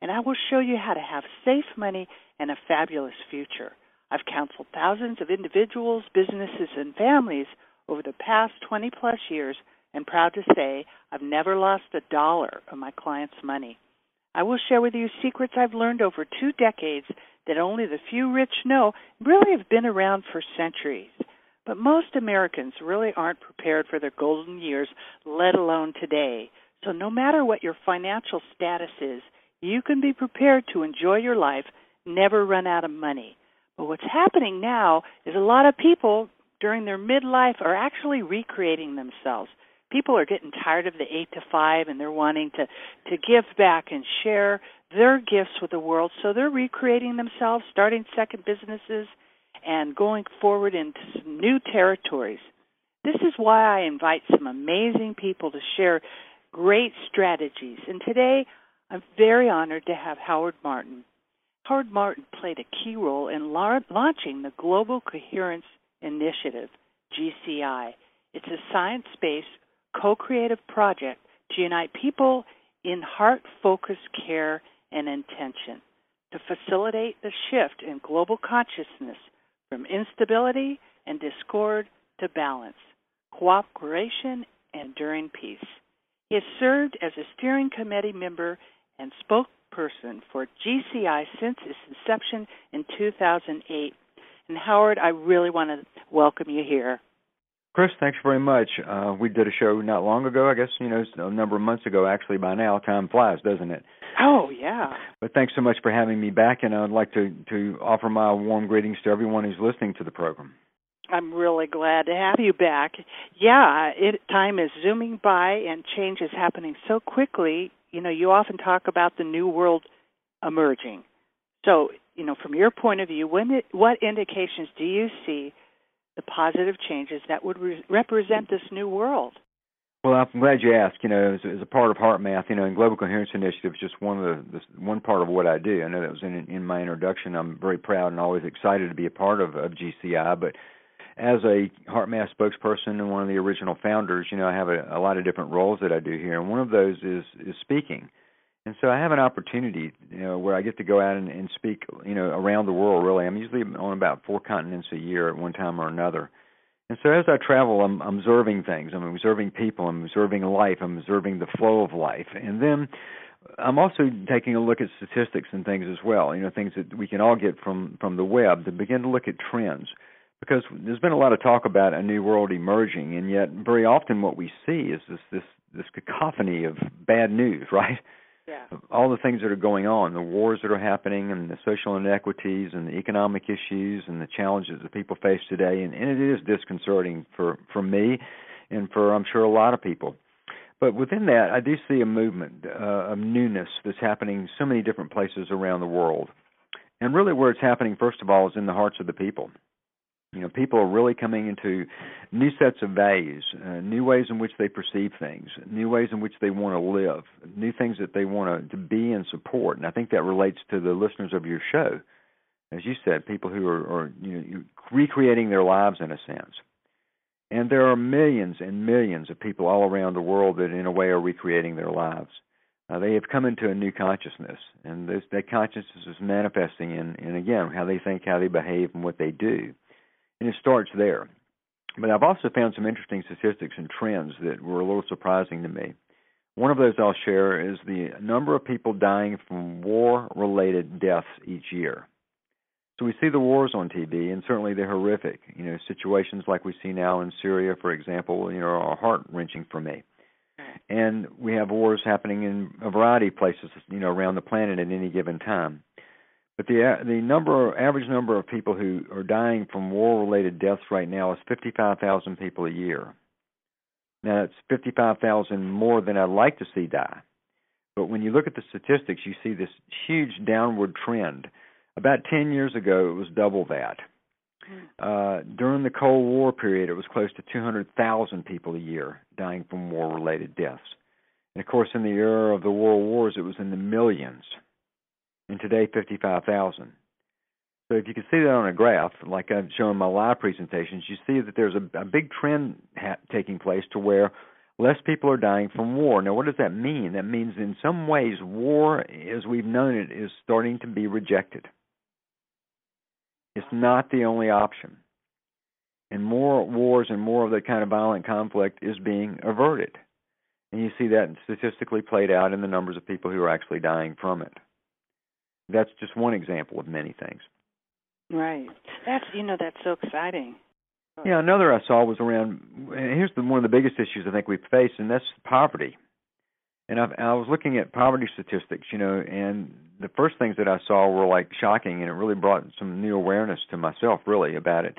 and I will show you how to have safe money and a fabulous future. I've counseled thousands of individuals, businesses, and families over the past 20 plus years, I'm proud to say I've never lost a dollar of my clients' money. I will share with you secrets I've learned over two decades that only the few rich know really have been around for centuries. But most Americans really aren't prepared for their golden years, let alone today. So no matter what your financial status is, you can be prepared to enjoy your life, never run out of money. But what's happening now is a lot of people during their midlife are actually recreating themselves. People are getting tired of the 8 to 5 and they're wanting to to give back and share their gifts with the world. So they're recreating themselves, starting second businesses and going forward into some new territories. This is why I invite some amazing people to share great strategies. And today I'm very honored to have Howard Martin. Howard Martin played a key role in la- launching the Global Coherence Initiative, GCI. It's a science based, co creative project to unite people in heart focused care and intention to facilitate the shift in global consciousness from instability and discord to balance, cooperation, and enduring peace. He has served as a steering committee member and spokesperson for GCI since its inception in 2008 and Howard, I really want to welcome you here. Chris, thanks very much. Uh, we did a show not long ago, I guess, you know, a number of months ago actually by now. Time flies, doesn't it? Oh, yeah. But thanks so much for having me back, and I'd like to, to offer my warm greetings to everyone who's listening to the program. I'm really glad to have you back. Yeah, it, time is zooming by and change is happening so quickly. You know, you often talk about the new world emerging. So you know, from your point of view, when what indications do you see the positive changes that would re- represent this new world? Well, I'm glad you asked. You know, as, as a part of HeartMath, you know, and Global Coherence Initiative is just one of the, the one part of what I do. I know that was in in my introduction. I'm very proud and always excited to be a part of, of GCI. But as a heart HeartMath spokesperson and one of the original founders, you know, I have a, a lot of different roles that I do here, and one of those is is speaking. And so I have an opportunity, you know, where I get to go out and, and speak, you know, around the world. Really, I'm usually on about four continents a year at one time or another. And so as I travel, I'm, I'm observing things. I'm observing people. I'm observing life. I'm observing the flow of life. And then I'm also taking a look at statistics and things as well. You know, things that we can all get from from the web to begin to look at trends. Because there's been a lot of talk about a new world emerging, and yet very often what we see is this this this cacophony of bad news, right? yeah. all the things that are going on, the wars that are happening, and the social inequities, and the economic issues, and the challenges that people face today, and, and it is disconcerting for for me, and for I'm sure a lot of people. But within that, I do see a movement uh, of newness that's happening in so many different places around the world, and really where it's happening first of all is in the hearts of the people you know people are really coming into new sets of values uh, new ways in which they perceive things new ways in which they want to live new things that they want to, to be and support. And i think that relates to the listeners of your show. As you said people who are, are you know recreating their lives in a sense. And there are millions and millions of people all around the world that in a way are recreating their lives. Uh, they have come into a new consciousness and this, that consciousness is manifesting in, in again how they think how they behave and what they do and it starts there. But I've also found some interesting statistics and trends that were a little surprising to me. One of those I'll share is the number of people dying from war related deaths each year. So we see the wars on TV, and certainly they're horrific. You know, situations like we see now in Syria, for example, you know, are heart wrenching for me. And we have wars happening in a variety of places, you know, around the planet at any given time. But the the number average number of people who are dying from war related deaths right now is 55,000 people a year. Now that's 55,000 more than I'd like to see die. But when you look at the statistics, you see this huge downward trend. About 10 years ago, it was double that. Hmm. Uh, during the Cold War period, it was close to 200,000 people a year dying from war related deaths. And of course, in the era of the world wars, it was in the millions. And today, 55,000. So if you can see that on a graph, like I've shown in my live presentations, you see that there's a, a big trend ha- taking place to where less people are dying from war. Now, what does that mean? That means in some ways, war, as we've known it, is starting to be rejected. It's not the only option. And more wars and more of that kind of violent conflict is being averted. And you see that statistically played out in the numbers of people who are actually dying from it. That's just one example of many things. Right. That's you know that's so exciting. Yeah, another I saw was around. Here's the, one of the biggest issues I think we face, and that's poverty. And I, I was looking at poverty statistics, you know, and the first things that I saw were like shocking, and it really brought some new awareness to myself, really, about it.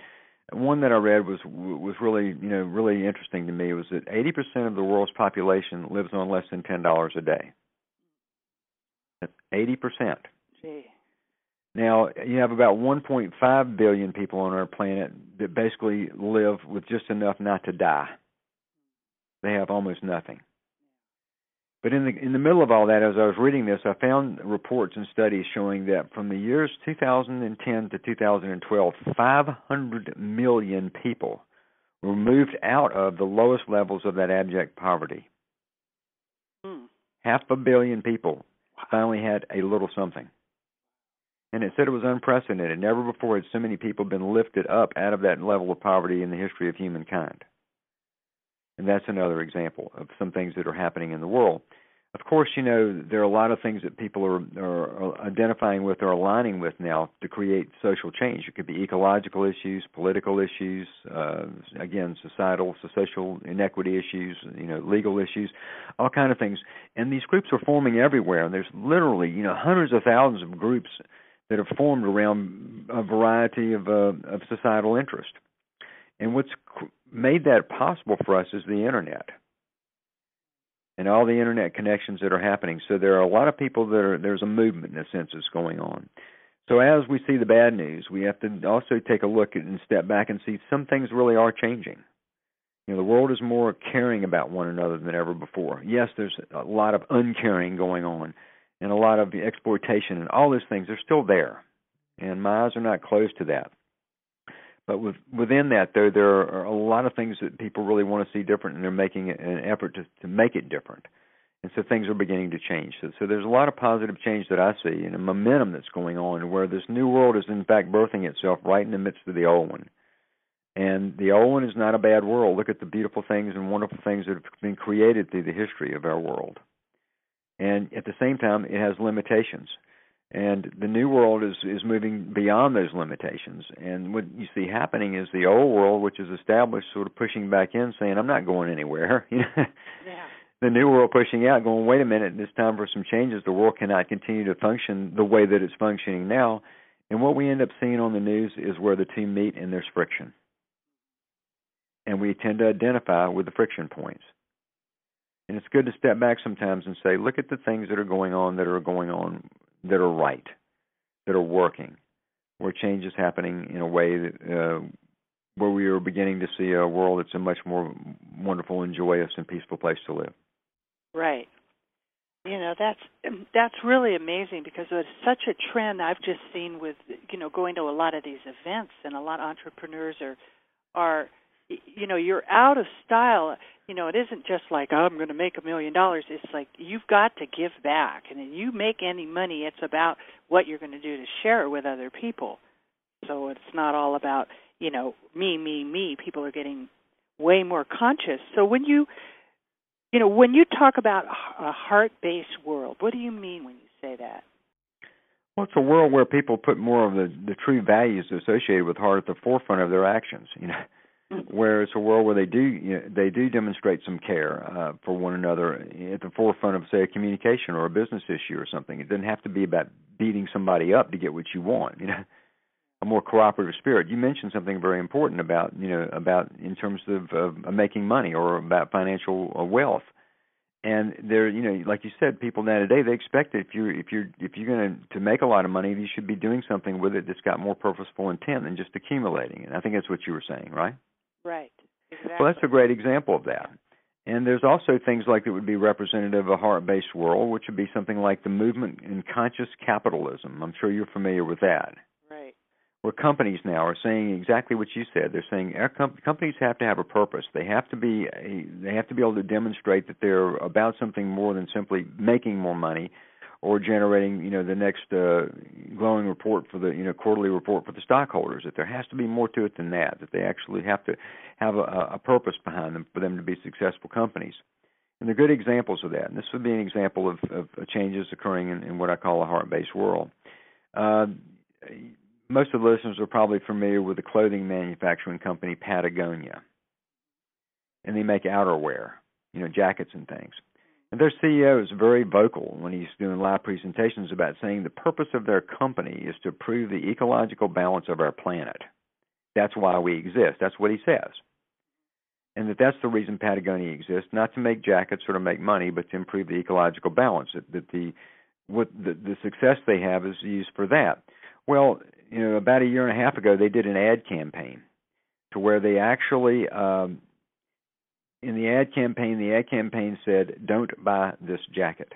One that I read was was really, you know, really interesting to me. Was that 80% of the world's population lives on less than ten dollars a day. That's 80%. Gee. Now, you have about 1.5 billion people on our planet that basically live with just enough not to die. They have almost nothing. But in the in the middle of all that, as I was reading this, I found reports and studies showing that from the years 2010 to 2012, 500 million people were moved out of the lowest levels of that abject poverty. Hmm. Half a billion people finally had a little something and it said it was unprecedented. Never before had so many people been lifted up out of that level of poverty in the history of humankind. And that's another example of some things that are happening in the world. Of course, you know there are a lot of things that people are, are identifying with or aligning with now to create social change. It could be ecological issues, political issues, uh, again, societal, social inequity issues, you know, legal issues, all kind of things. And these groups are forming everywhere. And there's literally, you know, hundreds of thousands of groups that have formed around a variety of uh, of societal interest. And what's made that possible for us is the internet and all the internet connections that are happening. So there are a lot of people that are there's a movement in a sense that's going on. So as we see the bad news, we have to also take a look at and step back and see some things really are changing. You know, the world is more caring about one another than ever before. Yes, there's a lot of uncaring going on, and a lot of the exploitation and all those things are still there. And my eyes are not closed to that. But with, within that, though, there are a lot of things that people really want to see different, and they're making an effort to, to make it different. And so things are beginning to change. So, so there's a lot of positive change that I see, and a momentum that's going on, where this new world is in fact birthing itself right in the midst of the old one. And the old one is not a bad world. Look at the beautiful things and wonderful things that have been created through the history of our world and at the same time it has limitations. And the new world is is moving beyond those limitations. And what you see happening is the old world which is established sort of pushing back in saying i'm not going anywhere. You know? Yeah. the new world pushing out going wait a minute it's time for some changes. The world cannot continue to function the way that it's functioning now. And what we end up seeing on the news is where the two meet and there's friction. And we tend to identify with the friction points and it's good to step back sometimes and say, look at the things that are going on that are going on that are right, that are working, where change is happening in a way that uh, where we are beginning to see a world that's a much more wonderful and joyous and peaceful place to live. Right. You know that's that's really amazing because it's such a trend I've just seen with you know going to a lot of these events and a lot of entrepreneurs are are you know you're out of style. You know it isn't just like oh, i'm going to make a million dollars. It's like you've got to give back. And if you make any money it's about what you're going to do to share it with other people. So it's not all about you know me me me. People are getting way more conscious. So when you you know when you talk about a heart based world what do you mean when you say that? Well, it's a world where people put more of the the true values associated with heart at the forefront of their actions. You know, where it's a world where they do you know, they do demonstrate some care uh, for one another at the forefront of say a communication or a business issue or something. It doesn't have to be about beating somebody up to get what you want. You know, a more cooperative spirit. You mentioned something very important about you know about in terms of, of making money or about financial uh, wealth. and they're you know like you said people now today they expect that if you're if you're if you're going to to make a lot of money you should be doing something with it that's got more purposeful intent than just accumulating and i think that's what you were saying right right exactly. well that's a great example of that and there's also things like that would be representative of a heart-based world which would be something like the movement in conscious capitalism i'm sure you're familiar with that Right. where companies now are saying exactly what you said. They're saying our com- companies have to have a purpose. They have to be a, they have to be able to demonstrate that they're about something more than simply making more money or generating you know the next uh, glowing report for the you know quarterly report for the stockholders. That there has to be more to it than that. That they actually have to have a, a purpose behind them for them to be successful companies. And they're good examples of that. And this would be an example of, of changes occurring in, in what I call a heart-based world. Uh, most of the listeners are probably familiar with the clothing manufacturing company Patagonia. And they make outerwear, you know, jackets and things. And their CEO is very vocal when he's doing live presentations about saying the purpose of their company is to improve the ecological balance of our planet. That's why we exist. That's what he says. And that that's the reason Patagonia exists, not to make jackets or to make money, but to improve the ecological balance. That, that the what the, the success they have is used for that. Well, you know, about a year and a half ago, they did an ad campaign to where they actually, um, in the ad campaign, the ad campaign said, "Don't buy this jacket,"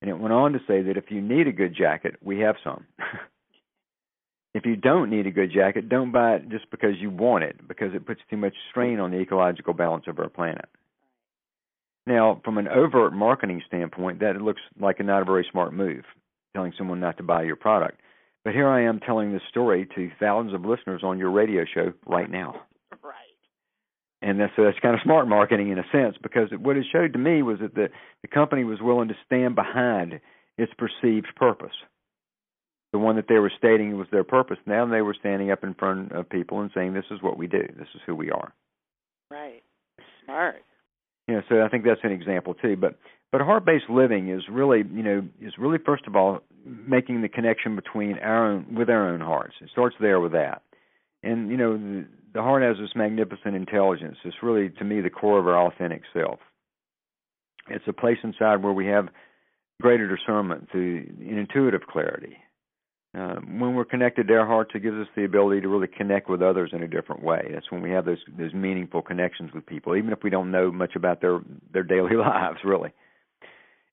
and it went on to say that if you need a good jacket, we have some. if you don't need a good jacket, don't buy it just because you want it, because it puts too much strain on the ecological balance of our planet. Now, from an overt marketing standpoint, that looks like a not a very smart move, telling someone not to buy your product. But here I am telling this story to thousands of listeners on your radio show right now. And that's that's kind of smart marketing in a sense because what it showed to me was that the the company was willing to stand behind its perceived purpose. The one that they were stating was their purpose. Now they were standing up in front of people and saying, "This is what we do. This is who we are." Right. Smart. Yeah, so I think that's an example too. But but heart-based living is really, you know, is really first of all making the connection between our own with our own hearts. It starts there with that. And you know, the, heart has this magnificent intelligence. It's really to me the core of our authentic self. It's a place inside where we have greater discernment through intuitive clarity. Uh, when we're connected to our hearts, it gives us the ability to really connect with others in a different way. That's when we have those those meaningful connections with people, even if we don't know much about their their daily lives, really.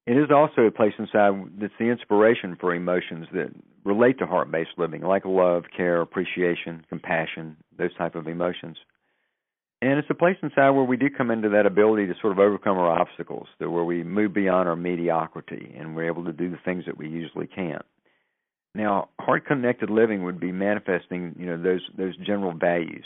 It is also a place inside that's the inspiration for emotions that relate to heart-based living, like love, care, appreciation, compassion, those type of emotions. And it's a place inside where we do come into that ability to sort of overcome our obstacles, that where we move beyond our mediocrity and we're able to do the things that we usually can't. Now, heart connected living would be manifesting, you know, those those general values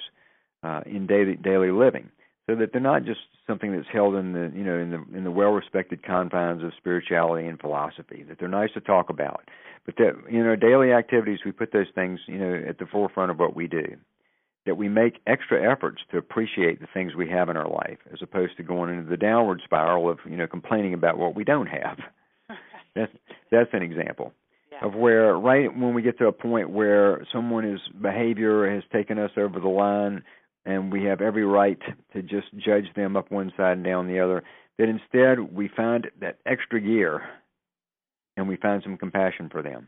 uh, in daily daily living so that they're not just something that's held in the you know in the in the well respected confines of spirituality and philosophy that they're nice to talk about. But that in our daily activities we put those things you know at the forefront of what we do. That we make extra efforts to appreciate the things we have in our life as opposed to going into the downward spiral of you know complaining about what we don't have. That's that's an example yeah. of where right when we get to a point where someone's behavior has taken us over the line and we have every right to just judge them up one side and down the other. That instead we find that extra gear and we find some compassion for them.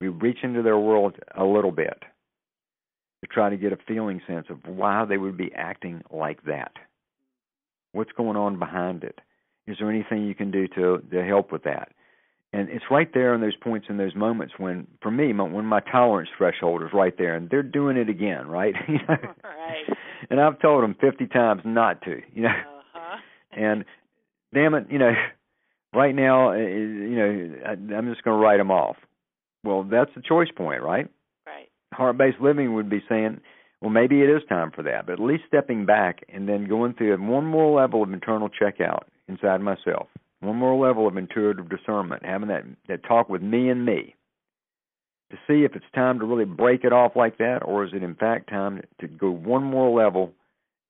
We reach into their world a little bit to try to get a feeling sense of why they would be acting like that. What's going on behind it? Is there anything you can do to to help with that? And it's right there in those points in those moments when for me when my tolerance threshold is right there and they're doing it again right? Right. And i've told them 50 times not to you know? Uh-huh. and damn it you know right now uh, you know i'm just going to write them off. Well that's a choice point right? Right. Heart based living would be saying well maybe it is time for that but at least stepping back and then going through one more level of internal checkout inside myself one more level of intuitive discernment, having that that talk with me and me to see if it's time to really break it off like that, or is it in fact time to go one more level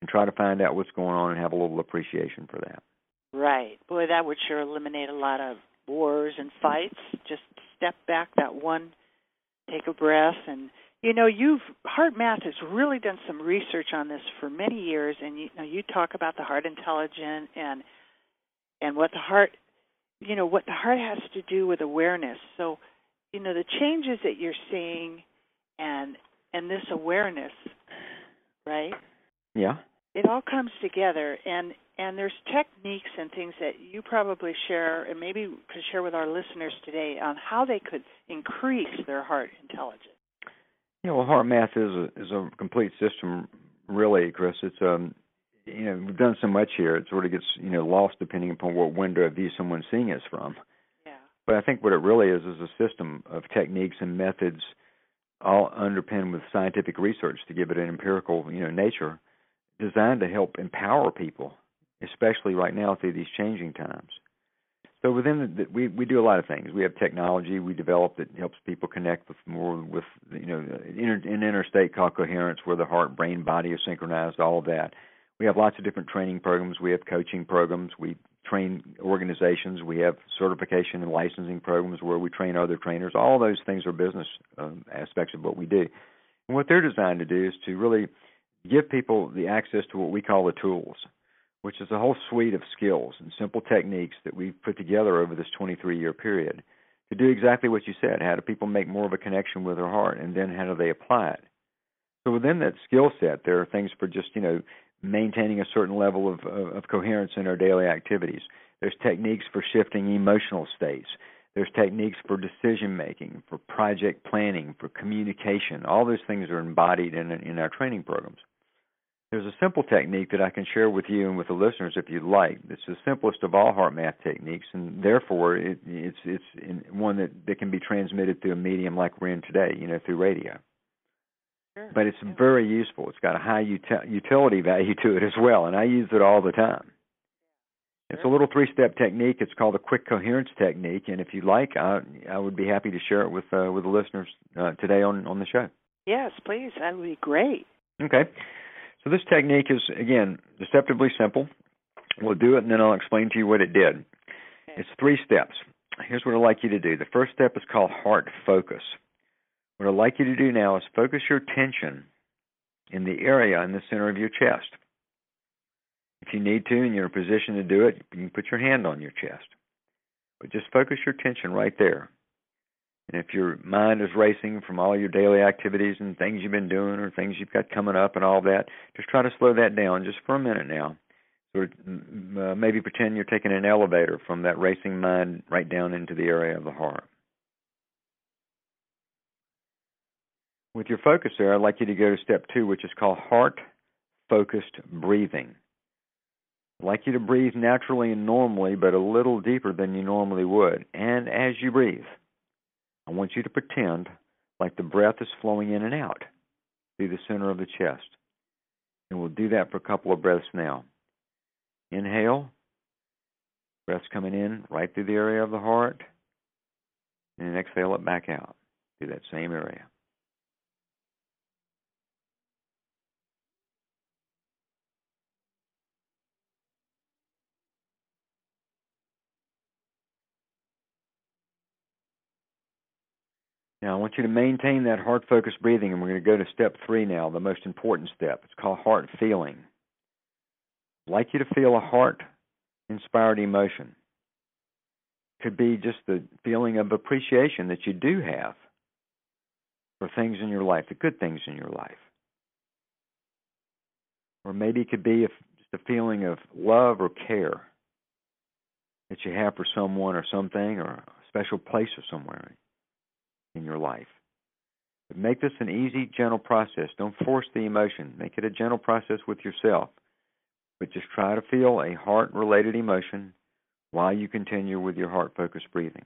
and try to find out what's going on and have a little appreciation for that. Right. Boy, that would sure eliminate a lot of wars and fights. Just step back that one, take a breath, and you know, you've HeartMath has really done some research on this for many years, and you know, you talk about the heart intelligence and and what the heart you know what the heart has to do with awareness. So you know the changes that you're seeing and and this awareness right? Yeah. It all comes together and and there's techniques and things that you probably share and maybe could share with our listeners today on how they could increase their heart intelligence. Yeah well HeartMath is a is a complete system really chris. It's um you know we've done so much here it sort of gets you know lost depending upon what window of view someone's seeing us from yeah but i think what it really is is a system of techniques and methods all underpinned with scientific research to give it an empirical you know nature designed to help empower people especially right now through these changing times so within the, we we do a lot of things. We have technology we develop that helps people connect with more with you know inter, an interstate called coherence, where the heart, brain, body are synchronized. All of that. We have lots of different training programs. We have coaching programs. We train organizations. We have certification and licensing programs where we train other trainers. All those things are business um, aspects of what we do. And what they're designed to do is to really give people the access to what we call the tools, which is a whole suite of skills and simple techniques that we've put together over this 23 year period to do exactly what you said. How do people make more of a connection with their heart, and then how do they apply it? So within that skill set, there are things for just you know maintaining a certain level of, of, of coherence in our daily activities. There's techniques for shifting emotional states. There's techniques for decision making, for project planning, for communication. All those things are embodied in in our training programs. There's a simple technique that I can share with you and with the listeners if you'd like. It's the simplest of all HeartMath techniques, and therefore it, it's it's one that, that can be transmitted through a medium like we're in today, you know, through radio. Sure. But it's Yeah. very useful. It's got a high util- utility value to it as well, and I use it all the time. It's a little three-step technique. It's called a quick coherence technique, and if you'd like, I I would be happy to share it with uh, with the listeners uh, today on on the show. yes please that would be great Okay. So this technique is again deceptively simple. We'll do it and then I'll explain to you what it did. It's three steps. Here's what I'd like you to do. The first step is called heart focus. What I'd like you to do now is focus your attention in the area in the center of your chest. If you need to and you're in a position to do it, you can put your hand on your chest. But just focus your attention right there. And if your mind is racing from all your daily activities and things you've been doing or things you've got coming up and all that, just try to slow that down just for a minute now. Mm, uh, maybe pretend you're taking an elevator from that racing mind right down into the area of the heart. With your focus there, I'd like you to go to step two, which is called heart focused breathing. I'd like you to breathe naturally and normally, but a little deeper than you normally would. And as you breathe, I want you to pretend like the breath is flowing in and out through the center of the chest. And we'll do that for a couple of breaths now. Inhale, breath's coming in right through the area of the heart, and exhale it back out through that same area. Now, I want you to maintain that heart focused breathing, and we're going to go to step three now, the most important step. It's called heart feeling. I'd like you to feel a heart inspired emotion. Could be just the feeling of appreciation that you do have for things in your life, the good things in your life. Or maybe it could be a, just a feeling of love or care that you have for someone or something or a special place or somewhere in your life. But make this an easy, gentle process. Don't force the emotion. Make it a gentle process with yourself. But just try to feel a heart related emotion while you continue with your heart focused breathing.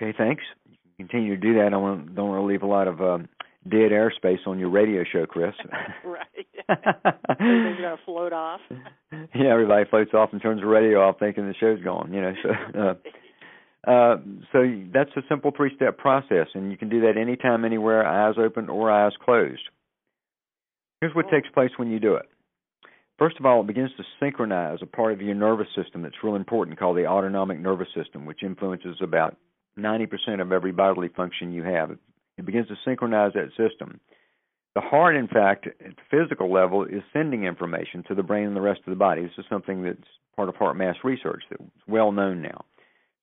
Okay, thanks. You can continue to do that. I don't want to leave a lot of um, dead airspace on your radio show, Chris. right everything's gonna float off yeah, everybody floats off and turns the radio off, thinking the show's gone. You know, so uh, uh, so that's a simple three-step process, and you can do that anytime, anywhere, eyes open or eyes closed. Here's what Cool. takes place when you do it. First of all, it begins to synchronize a part of your nervous system that's real important called the autonomic nervous system, which influences about 90% of every bodily function you have. It begins to synchronize that system. The heart, in fact, at the physical level, is sending information to the brain and the rest of the body. This is something that's part of HeartMath research that's well known now.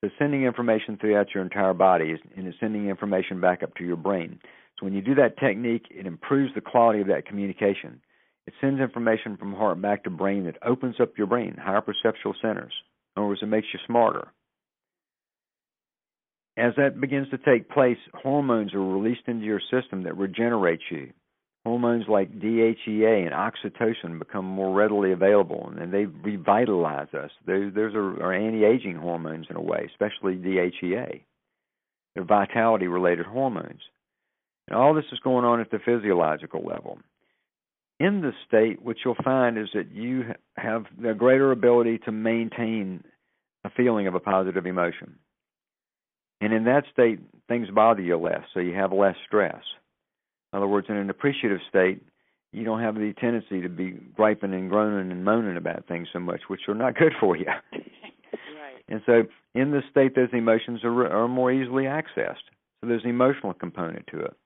So, sending information throughout your entire body, and it's sending information back up to your brain. So, when you do that technique, it improves the quality of that communication. It sends information from heart back to brain that opens up your brain, higher perceptual centers. In other words, it makes you smarter. As that begins to take place, hormones are released into your system that regenerate you. Hormones like DHEA and oxytocin become more readily available, and they revitalize us. Those, are, are anti-aging hormones in a way, especially DHEA. They're vitality-related hormones. And all this is going on at the physiological level in the state, what you'll find is that you have a greater ability to maintain a feeling of a positive emotion. And in that state, things bother you less, so you have less stress. In other words, in an appreciative state, you don't have the tendency to be griping and groaning and moaning about things so much, which are not good for you. right. And so, in this state, those emotions are, are more easily accessed. So there's an emotional component to it.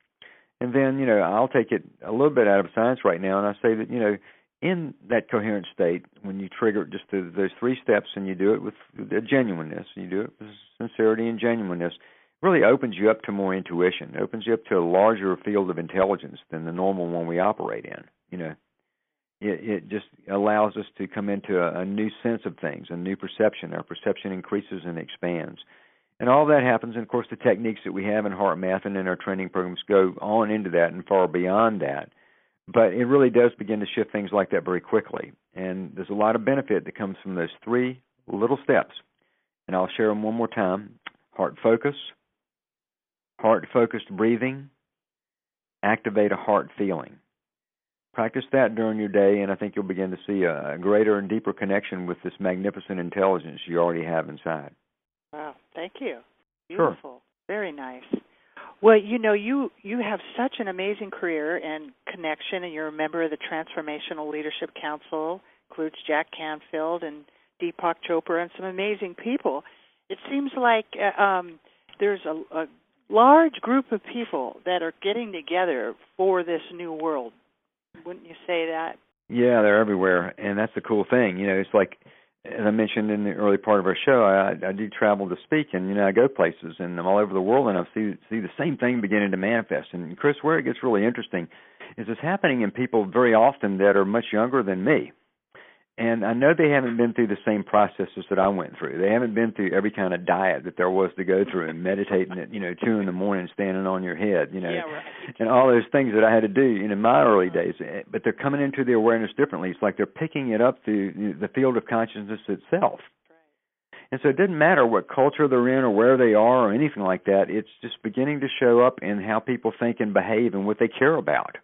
And then, you know, I'll take it a little bit out of science right now, and I say that, you know, in that coherent state, when you trigger just the, those three steps and you do it with genuineness, you do it with sincerity and genuineness, really opens you up to more intuition, opens you up to a larger field of intelligence than the normal one we operate in. You know, it, it just allows us to come into a, a new sense of things, a new perception. Our perception increases and expands. And all that happens, and of course, the techniques that we have in HeartMath and in our training programs go on into that and far beyond that. But it really does begin to shift things like that very quickly. And there's a lot of benefit that comes from those three little steps. And I'll share them one more time heart focus, heart focused breathing, activate a heart feeling. Practice that during your day, and I think you'll begin to see a greater and deeper connection with this magnificent intelligence you already have inside. Wow, thank you. Beautiful. Sure. Very nice. Well, you know, you you have such an amazing career and connection, and you're a member of the Transformational Leadership Council, includes Jack Canfield and Deepak Chopra and some amazing people. It seems like uh, um, there's a, a large group of people that are getting together for this new world. Wouldn't you say that? Yeah, they're everywhere, and that's the cool thing. You know, it's like as I mentioned in the early part of our show, I, I do travel to speak, and you know I go places, and I'm all over the world, and I see see the same thing beginning to manifest. And Chris, where it gets really interesting is it's happening in people very often that are much younger than me and I know they haven't been through the same processes that I went through. They haven't been through every kind of diet that there was to go through and meditating at, you know, two in the morning standing on your head, you know, yeah, right. and all those things that I had to do you know, in my early days. Eh, but they're coming into the awareness differently. It's like they're picking it up through the field of consciousness itself. And so it doesn't matter what culture they're in or where they are or anything like that. It's just beginning to show up in how people think and behave and what they care about.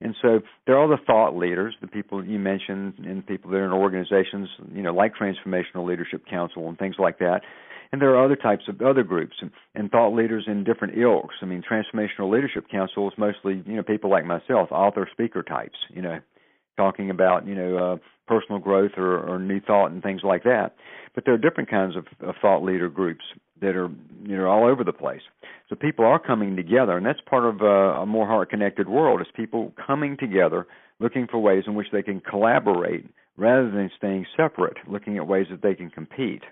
And so there are all the thought leaders, the people you mentioned, and people that are in organizations, you know, like Transformational Leadership Council and things like that. And there are other types of other groups and, and thought leaders in different ilks. I mean, Transformational Leadership Council is mostly, you know, people like myself, author, speaker types, you know, talking about, you know, uh, personal growth or, or new thought and things like that. But there are different kinds of, of thought leader groups that are you know all over the place. So people are coming together, and that's part of uh, a more heart connected world. Is people coming together, looking for ways in which they can collaborate rather than staying separate, looking at ways that they can compete.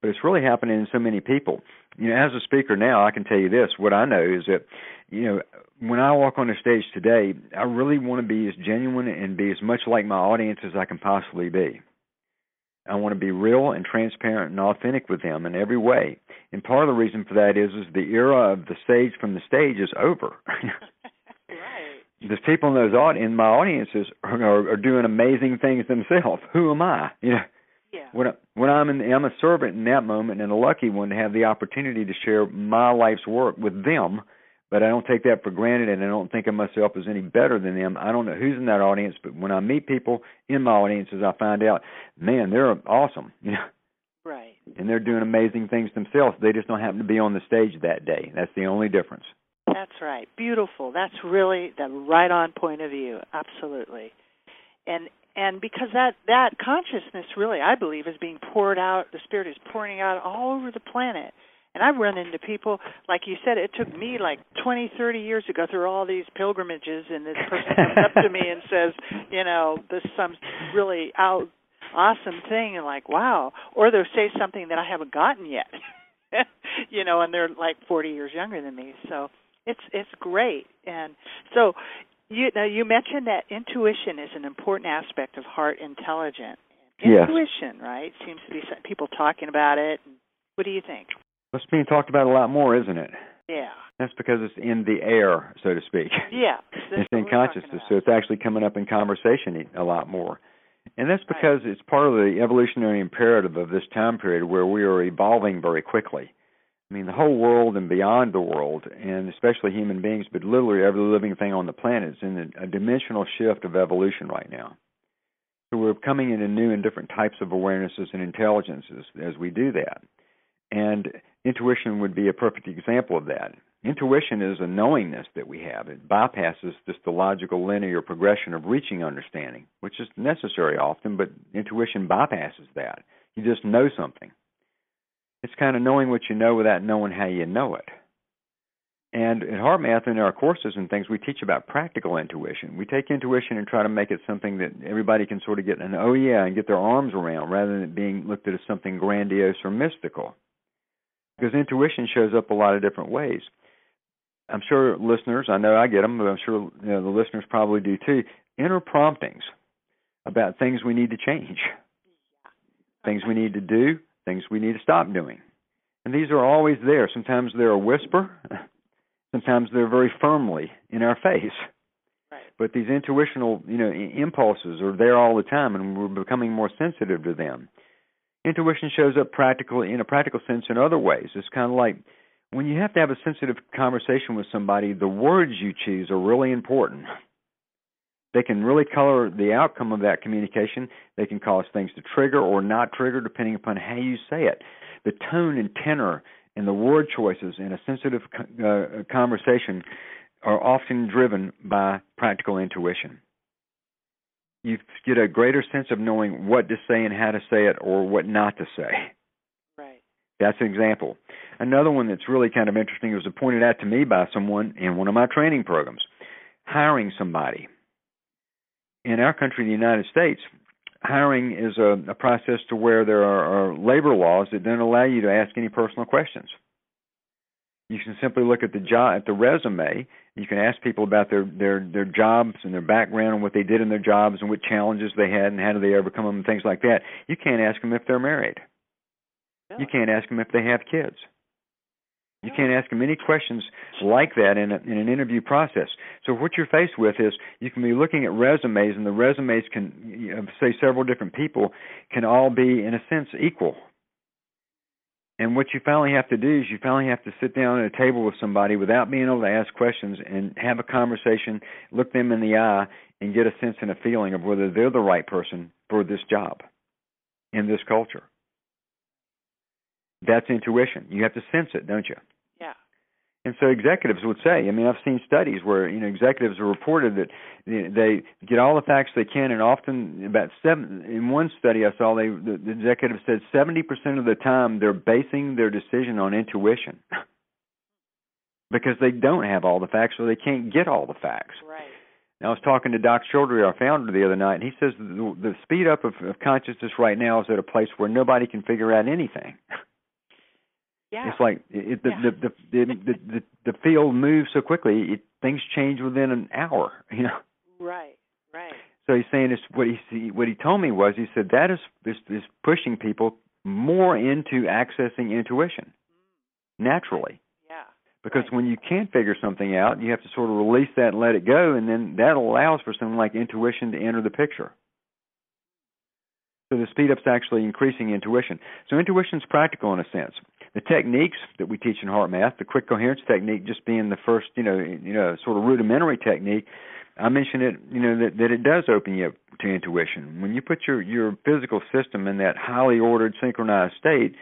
But it's really happening in so many people. You know, as a speaker now, I can tell you this: what I know is that, you know, when I walk on the stage today, I really want to be as genuine and be as much like my audience as I can possibly be. I want to be real and transparent and authentic with them in every way. And part of the reason for that is is the era of the stage from the stage is over. right. There's people in those aud- in my audiences are, are doing amazing things themselves. Who am I? You know. Yeah. When I, when I'm in, I'm a servant in that moment and a lucky one to have the opportunity to share my life's work with them but I don't take that for granted, and I don't think of myself as any better than them. I don't know who's in that audience, but when I meet people in my audiences, I find out, man, they're awesome, you know. Right. And they're doing amazing things themselves. They just don't happen to be on the stage that day. That's the only difference. That's right. Beautiful. That's really the right on point of view. Absolutely. And and because that that consciousness really I believe is being poured out the spirit is pouring out all over the planet and I've run into people like you said it took me like twenty thirty years to go through all these pilgrimages and this person comes up to me and says you know this some really out awesome thing and like wow or they'll say something that I haven't gotten yet you know and they're like 40 years younger than me so it's it's great and so you now you mentioned that intuition is an important aspect of heart intelligence. Intuition, yes. right? Seems to be people talking about it. What do you think? It's being talked about a lot more, isn't it? Yeah. That's because it's in the air, so to speak. Yeah. It's in consciousness, so it's actually coming up in conversation a lot more. And that's because right. it's part of the evolutionary imperative of this time period where we are evolving very quickly. I mean, the whole world and beyond the world, and especially human beings, but literally every living thing on the planet is in a, a dimensional shift of evolution right now. So we're coming into new and different types of awarenesses and intelligences as we do that. And intuition would be a perfect example of that. Intuition is a knowingness that we have. It bypasses just the logical linear progression of reaching understanding, which is necessary often, but intuition bypasses that. You just know something. It's kind of knowing what you know without knowing how you know it. And in HeartMath, in our courses and things, we teach about practical intuition. We take intuition and try to make it something that everybody can sort of get an oh yeah and get their arms around, rather than it being looked at as something grandiose or mystical. Because intuition shows up a lot of different ways. I'm sure listeners, I know I get them, but I'm sure you know, the listeners probably do too. Inner promptings about things we need to change, things we need to do, things we need to stop doing. And these are always there. Sometimes they're a whisper, sometimes they're very firmly in our face. Right. But these intuitional, you know, impulses are there all the time, and we're becoming more sensitive to them. Intuition shows up practically in a practical sense in other ways. It's kind of like when you have to have a sensitive conversation with somebody, the words you choose are really important. They can really color the outcome of that communication. They can cause things to trigger or not trigger depending upon how you say it. The tone and tenor and the word choices in a sensitive uh, conversation are often driven by practical intuition. You get a greater sense of knowing what to say and how to say it or what not to say. Right. That's an example. Another one that's really kind of interesting was pointed out to me by someone in one of my training programs. Hiring somebody in our country, the United States, hiring is a, a process to where there are, are labor laws that don't allow you to ask any personal questions. You can simply look at the job at the resume. You can ask people about their their their jobs and their background and what they did in their jobs and what challenges they had and how did they overcome them and things like that. You can't ask them if they're married. You can't ask them if they have kids. You can't ask them any questions like that in, a, in an interview process. So what you're faced with is you can be looking at resumes, and the resumes can, you know, say, several different people can all be, in a sense, equal. And what you finally have to do is you finally have to sit down at a table with somebody without being able to ask questions and have a conversation, look them in the eye, and get a sense and a feeling of whether they're the right person for this job in this culture. That's intuition. You have to sense it, don't you? And so executives would say, I mean, I've seen studies where you know executives have reported that they get all the facts they can, and often about seven. In one study I saw, they the, the executive said seventy percent of the time they're basing their decision on intuition because they don't have all the facts or they can't get all the facts. Right. Now, I was talking to Doc Childre, our founder, the other night, and he says the, the speed up of, of consciousness right now is at a place where nobody can figure out anything. Yeah. It's like it, the, yeah. the, the, the the the the field moves so quickly. It, things change within an hour. You know. Right. Right. So he's saying this. What he what he told me was he said that is is, is pushing people more into accessing intuition mm. naturally. Yeah. Because right. when you can't figure something out, you have to sort of release that and let it go, and then that allows for something like intuition to enter the picture. So the speed up's actually increasing intuition. So intuition's practical in a sense the techniques that we teach in HeartMath, the quick coherence technique just being the first, you know, you know, sort of rudimentary technique, I mentioned it, you know, that, that it does open you up to intuition. When you put your, your physical system in that highly ordered, synchronized state,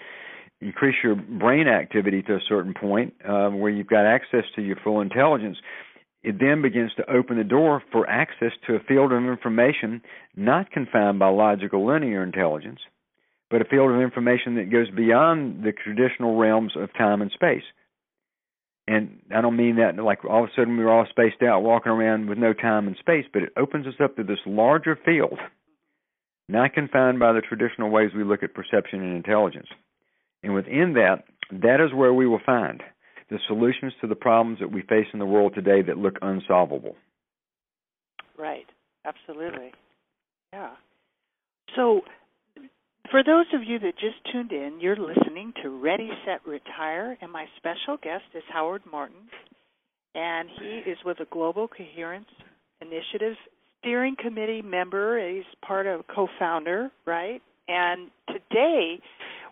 increase your brain activity to a certain point uh, where you've got access to your full intelligence, it then begins to open the door for access to a field of information not confined by logical linear intelligence, but a field of information that goes beyond the traditional realms of time and space. And I don't mean that like all of a sudden we're all spaced out walking around with no time and space, but it opens us up to this larger field, not confined by the traditional ways we look at perception and intelligence. And within that, that is where we will find the solutions to the problems that we face in the world today that look unsolvable. Right. Absolutely. Yeah. So, for those of you that just tuned in, you're listening to Ready, Set, Retire, and my special guest is Howard Martin, and he is with the Global Coherence Initiative Steering Committee member. He's part of co-founder, right? And today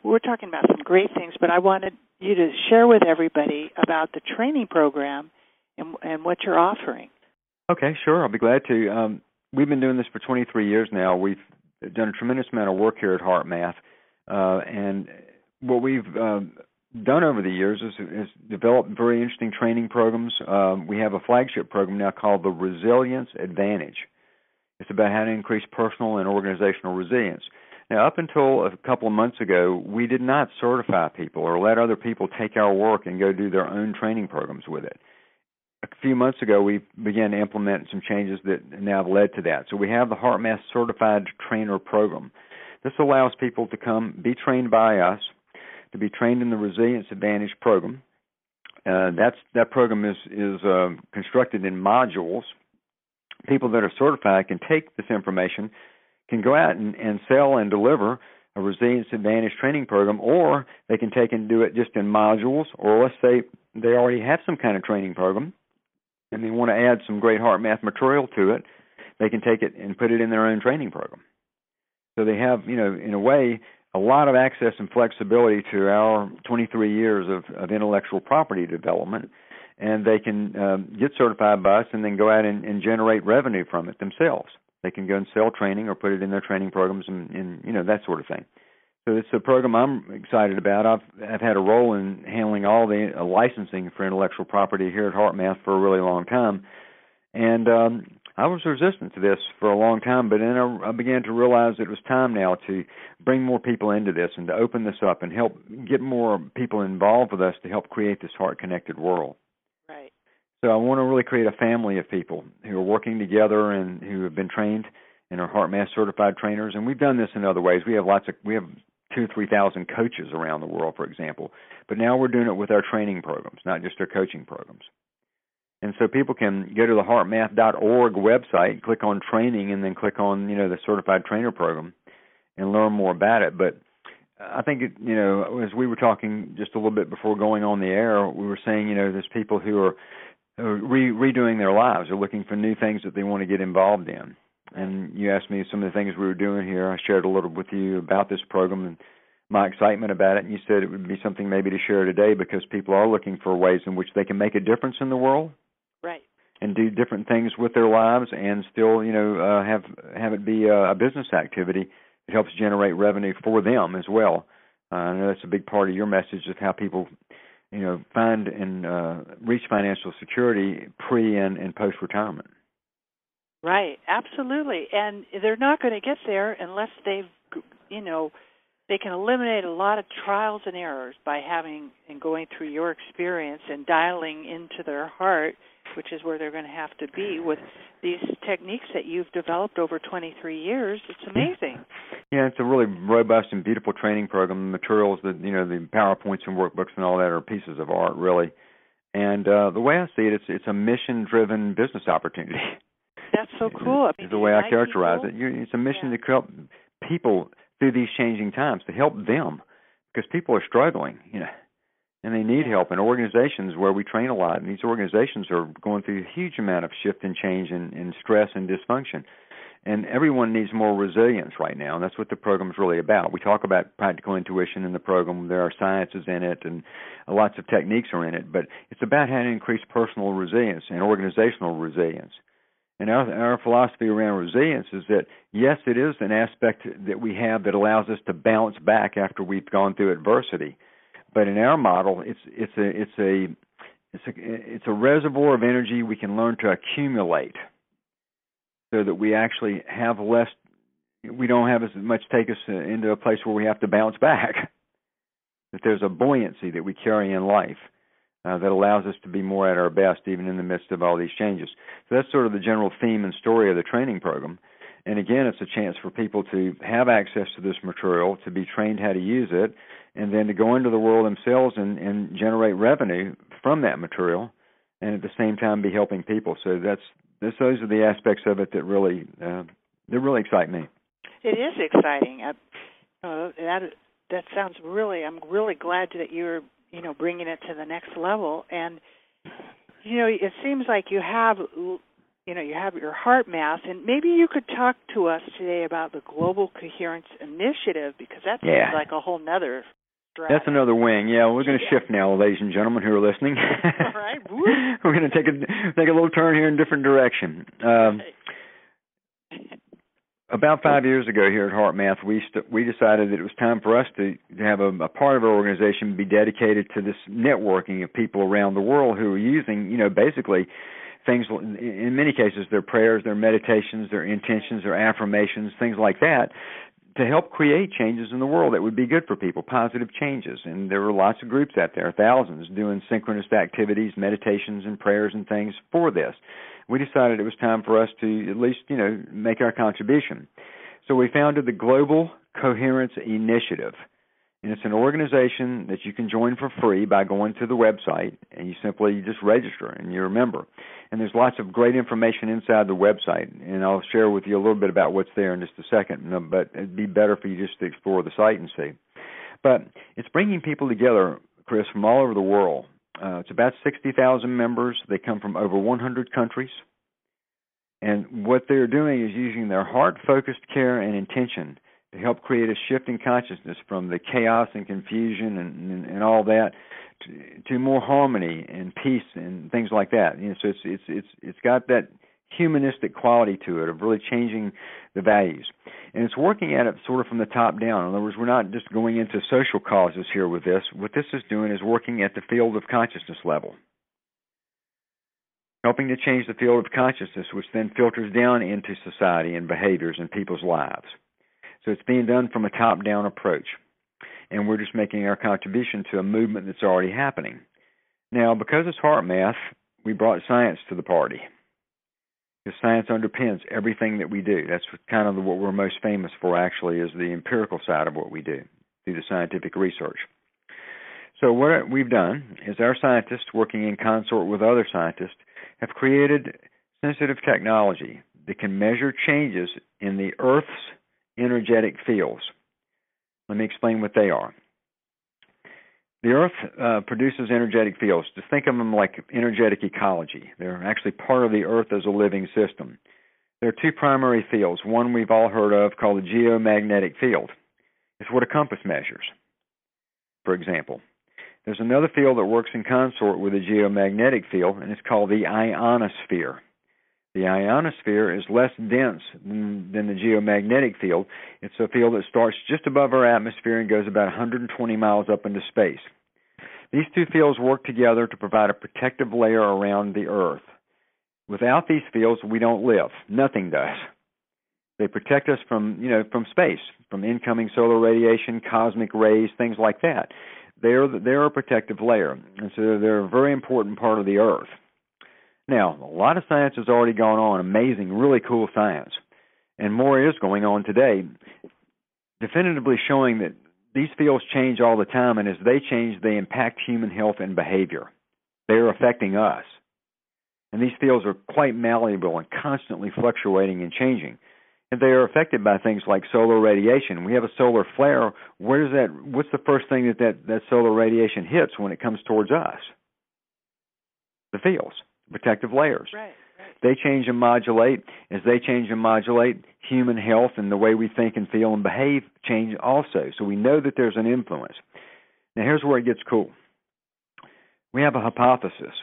we're talking about some great things, but I wanted you to share with everybody about the training program and, and what you're offering. Okay, sure. I'll be glad to. Um, we've been doing this for 23 years now. We've done a tremendous amount of work here at HeartMath, uh, and what we've uh, done over the years is, is developed very interesting training programs. Um, we have a flagship program now called the Resilience Advantage. It's about how to increase personal and organizational resilience. Now, up until a couple of months ago, we did not certify people or let other people take our work and go do their own training programs with it. Few months ago, we began to implement some changes that now have led to that. So we have the HeartMath Certified Trainer Program. This allows people to come be trained by us, to be trained in the Resilience Advantage program. Uh, that program is is uh, constructed in modules. People that are certified can take this information can go out and, and sell and deliver a resilience advantage training program, or they can take and do it just in modules, or let's say they already have some kind of training program and they want to add some great HeartMath material to it, they can take it and put it in their own training program. So they have, you know, in a way, a lot of access and flexibility to our 23 years of, of intellectual property development, and they can um, get certified by us and then go out and, and generate revenue from it themselves. They can go and sell training or put it in their training programs and, and you know that sort of thing. So it's a program I'm excited about. I've I've had a role in handling all the uh, licensing for intellectual property here at HeartMath for a really long time, and um, I was resistant to this for a long time. But then I, I began to realize it was time now to bring more people into this and to open this up and help get more people involved with us to help create this heart connected world. Right. So I want to really create a family of people who are working together and who have been trained and are HeartMath certified trainers. And we've done this in other ways. We have lots of we have two three thousand coaches around the world, for example. But now we're doing it with our training programs, not just our coaching programs. And so people can go to the heartmath.org website, click on training, and then click on you know the certified trainer program, and learn more about it. But I think it, you know as we were talking just a little bit before going on the air, we were saying you know there's people who are re- redoing their lives. They're looking for new things that they want to get involved in. And you asked me some of the things we were doing here. I shared a little with you about this program and my excitement about it. And you said it would be something maybe to share today because people are looking for ways in which they can make a difference in the world. Right. And do different things with their lives, and still, you know, uh, have have it be a, a business activity that helps generate revenue for them as well. Uh, I know that's a big part of your message of how people you know find and uh, reach financial security pre and, and post retirement. Right, absolutely, and they're not going to get there unless they've you know they can eliminate a lot of trials and errors by having and going through your experience and dialing into their heart which is where they're going to have to be with these techniques that you've developed over 23 years. It's amazing. Yeah, it's a really robust and beautiful training program. The materials, that you know, the powerpoints and workbooks and all that are pieces of art, really. And uh, the way I see it, it's it's a mission-driven business opportunity. That's so cool. I mean, the way I characterize people? it. It's a mission yeah. to help people through these changing times, to help them, because people are struggling. You know, and they need help. And organizations where we train a lot, and these organizations are going through a huge amount of shift and change and, and stress and dysfunction. And everyone needs more resilience right now, and that's what the program is really about. We talk about practical intuition in the program. There are sciences in it, and uh, lots of techniques are in it. But it's about how to increase personal resilience and organizational resilience. And our, our philosophy around resilience is that yes, it is an aspect that we have that allows us to bounce back after we've gone through adversity but in our model, it's it's a it's a it's a it's a reservoir of energy we can learn to accumulate, so that we actually have less. We don't have as much take us into a place where we have to bounce back. That there's a buoyancy that we carry in life uh, that allows us to be more at our best, even in the midst of all these changes. So that's sort of the general theme and story of the training program. And again, it's a chance for people to have access to this material, to be trained how to use it, and then to go into the world themselves and, and generate revenue from that material, and at the same time be helping people. So that's this, those are the aspects of it that really uh, that really excite me. It is exciting. Uh, uh, that that sounds really. I'm really glad that you're you know bringing it to the next level. And you know, it seems like you have you know you have your HeartMath and maybe you could talk to us today about the global coherence initiative because that seems yeah. like a whole nother that's another wing. Yeah, we're going to shift now, ladies and gentlemen who are listening. All right. we're going to take a take a little turn here in a different direction. Um, about five years ago here at HeartMath, we st- we decided that it was time for us to, to have a, a part of our organization be dedicated to this networking of people around the world who are using, you know, basically things in many cases their prayers their meditations their intentions their affirmations things like that to help create changes in the world that would be good for people positive changes. And there were lots of groups out there thousands doing synchronous activities meditations and prayers and things for this we decided it was time for us to at least you know make our contribution so we founded the global coherence initiative and it's an organization that you can join for free by going to the website and you simply just register and you're a member. And there's lots of great information inside the website, and I'll share with you a little bit about what's there in just a second. Uh, but it'd be better for you just to explore the site and see. But it's bringing people together, Chris, from all over the world. Uh, it's about 60,000 members. They come from over 100 countries. And what they're doing is using their heart focused care and intention to help create a shift in consciousness from the chaos and confusion and, and, and all that to, to more harmony and peace and things like that. You know, so it's it's it's it's got that humanistic quality to it of really changing the values. And it's working at it sort of from the top down. In other words, we're not just going into social causes here with this. What this is doing is working at the field of consciousness level. Helping to change the field of consciousness, which then filters down into society and behaviors and people's lives. So it's being done from a top down approach. And we're just making our contribution to a movement that's already happening. Now, because it's HeartMath, we brought science to the party. Because science underpins everything that we do. That's kind of what we're most famous for, actually, is the empirical side of what we do through the scientific research. So, what we've done is our scientists, working in consort with other scientists, have created sensitive technology that can measure changes in the Earth's energetic fields. Let me explain what they are. The Earth uh, produces energetic fields. Just think of them like energetic ecology. They're actually part of the Earth as a living system. There are two primary fields. One we've all heard of called the geomagnetic field. It's what a compass measures, for example. There's another field that works in consort with the geomagnetic field, and it's called the ionosphere. The ionosphere is less dense than, than, the geomagnetic field. It's a field that starts just above our atmosphere and goes about 120 miles up into space. These two fields work together to provide a protective layer around the Earth. Without these fields, we don't live. Nothing does. They protect us from, you know, from space, from incoming solar radiation, cosmic rays, things like that. They're they're a protective layer, and so they're a very important part of the Earth. Now, a lot of science has already gone on, amazing, really cool science, and more is going on today, definitively showing that these fields change all the time, and as they change, they impact human health and behavior. They are affecting us. And these fields are quite malleable and constantly fluctuating and changing. And they are affected by things like solar radiation. We have a solar flare. Where does that? What's the first thing that that, that solar radiation hits when it comes towards us? The fields protective layers. Right, They change and modulate. As they change and modulate, human health and the way we think and feel and behave change also. So we know that there's an influence. Now here's where it gets cool. We have a hypothesis.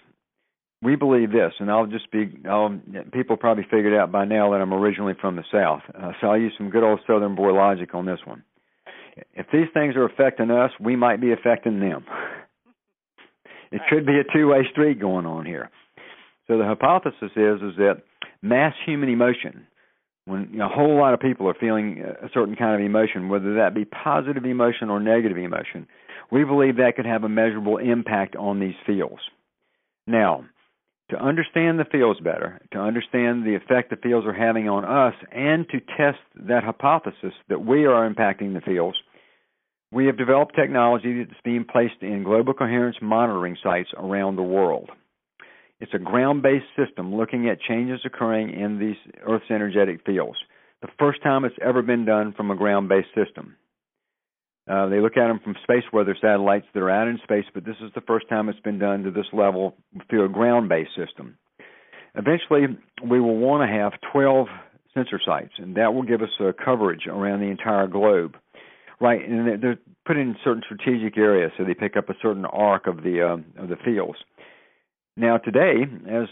We believe this, and I'll just be. I'll, people probably figured out by now that I'm originally from the South, uh, so I'll use some good old Southern boy logic on this one. If these things are affecting us, we might be affecting them. It could be a two-way street going on here. So the hypothesis is is that mass human emotion, when a whole lot of people are feeling a certain kind of emotion, whether that be positive emotion or negative emotion, we believe that could have a measurable impact on these fields. Now, to understand the fields better, to understand the effect the fields are having on us, and to test that hypothesis that we are impacting the fields, we have developed technology that's being placed in global coherence monitoring sites around the world. It's a ground based system looking at changes occurring in these Earth's energetic fields. The first time it's ever been done from a ground based system. Uh, they look at them from space weather satellites that are out in space, but this is the first time it's been done to this level through a ground based system. Eventually, we will want to have 12 sensor sites, and that will give us a coverage around the entire globe. Right, and they're put in certain strategic areas, so they pick up a certain arc of the uh, of the fields. Now, today, as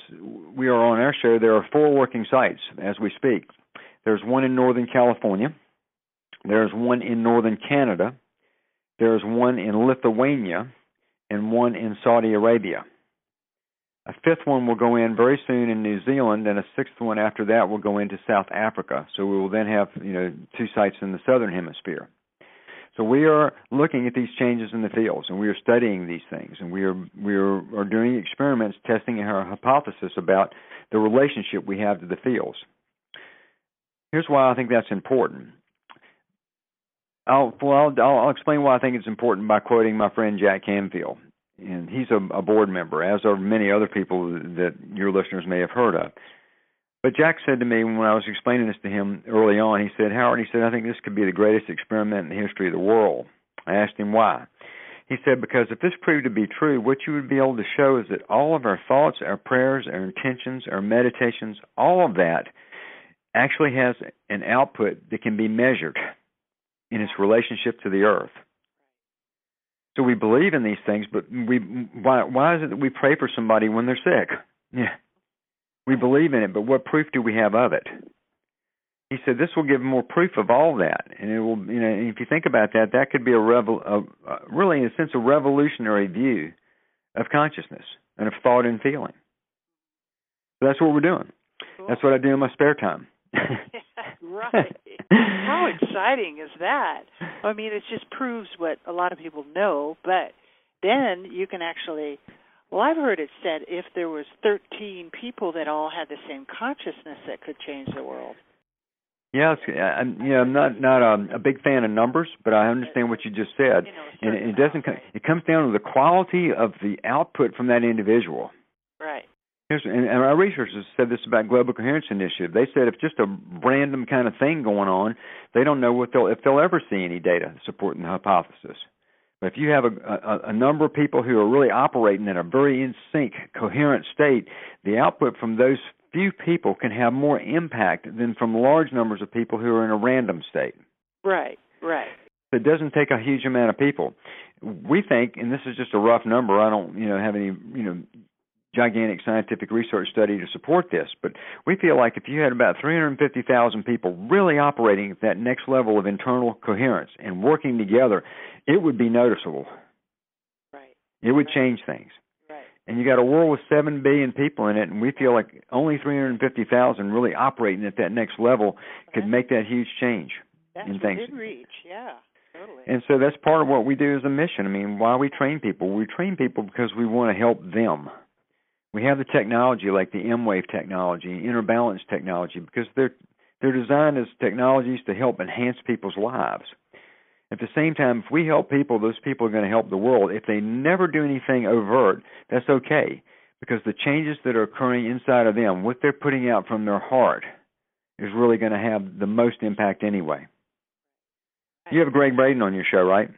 we are on our show, there are four working sites as we speak. There's one in Northern California. There's one in Northern Canada. There's one in Lithuania and one in Saudi Arabia. A fifth one will go in very soon in New Zealand, and a sixth one after that will go into South Africa. So we will then have you know two sites in the southern hemisphere. So we are looking at these changes in the fields, and we are studying these things, and we are we are, are doing experiments testing our hypothesis about the relationship we have to the fields. Here's why I think that's important. I'll well I'll, I'll explain why I think it's important by quoting my friend Jack Canfield, and he's a, a board member, as are many other people that your listeners may have heard of. But Jack said to me when I was explaining this to him early on, he said, Howard, he said, I think this could be the greatest experiment in the history of the world. I asked him why. He said, because if this proved to be true, what you would be able to show is that all of our thoughts, our prayers, our intentions, our meditations, all of that actually has an output that can be measured in its relationship to the earth. So we believe in these things, but we why why is it that we pray for somebody when they're sick? Yeah. We believe in it, but what proof do we have of it? He said this will give more proof of all that, and it will. You know, if you think about that, that could be a, revel, a, a really, in a sense, a revolutionary view of consciousness and of thought and feeling. So that's what we're doing. Cool. That's what I do in my spare time. right. How exciting is that? I mean, it just proves what a lot of people know, but then you can actually well, I've heard it said if there was 13 people that all had the same consciousness, that could change the world. Yes, I'm, you know, I'm not not a, a big fan of numbers, but I understand what you just said, you know, and it doesn't. Come, it comes down to the quality of the output from that individual. Right. Here's, and, and our researchers said this about Global Coherence Initiative. They said if just a random kind of thing going on, they don't know what they'll if they'll ever see any data supporting the hypothesis. But if you have a, a, a number of people who are really operating in a very in sync, coherent state, the output from those few people can have more impact than from large numbers of people who are in a random state. Right, right. It doesn't take a huge amount of people. We think, and this is just a rough number. I don't, you know, have any, you know, gigantic scientific research study to support this, but we feel like if you had about 350,000 people really operating at that next level of internal coherence and working together, it would be noticeable. Right. It would right. change things. Right. And you got a world with 7 billion people in it, and we feel like only 350,000 really operating at that next level could make that huge change that's in things. That's reach, yeah. Totally. And so that's part of what we do as a mission. I mean, why we train people? We train people because we want to help them we have the technology like the emWave technology, inner balance technology, because they're they're designed as technologies to help enhance people's lives. At the same time, if we help people, those people are going to help the world. If they never do anything overt, that's okay, because the changes that are occurring inside of them, what they're putting out from their heart, is really going to have the most impact anyway. You have Gregg Braden on your show, right?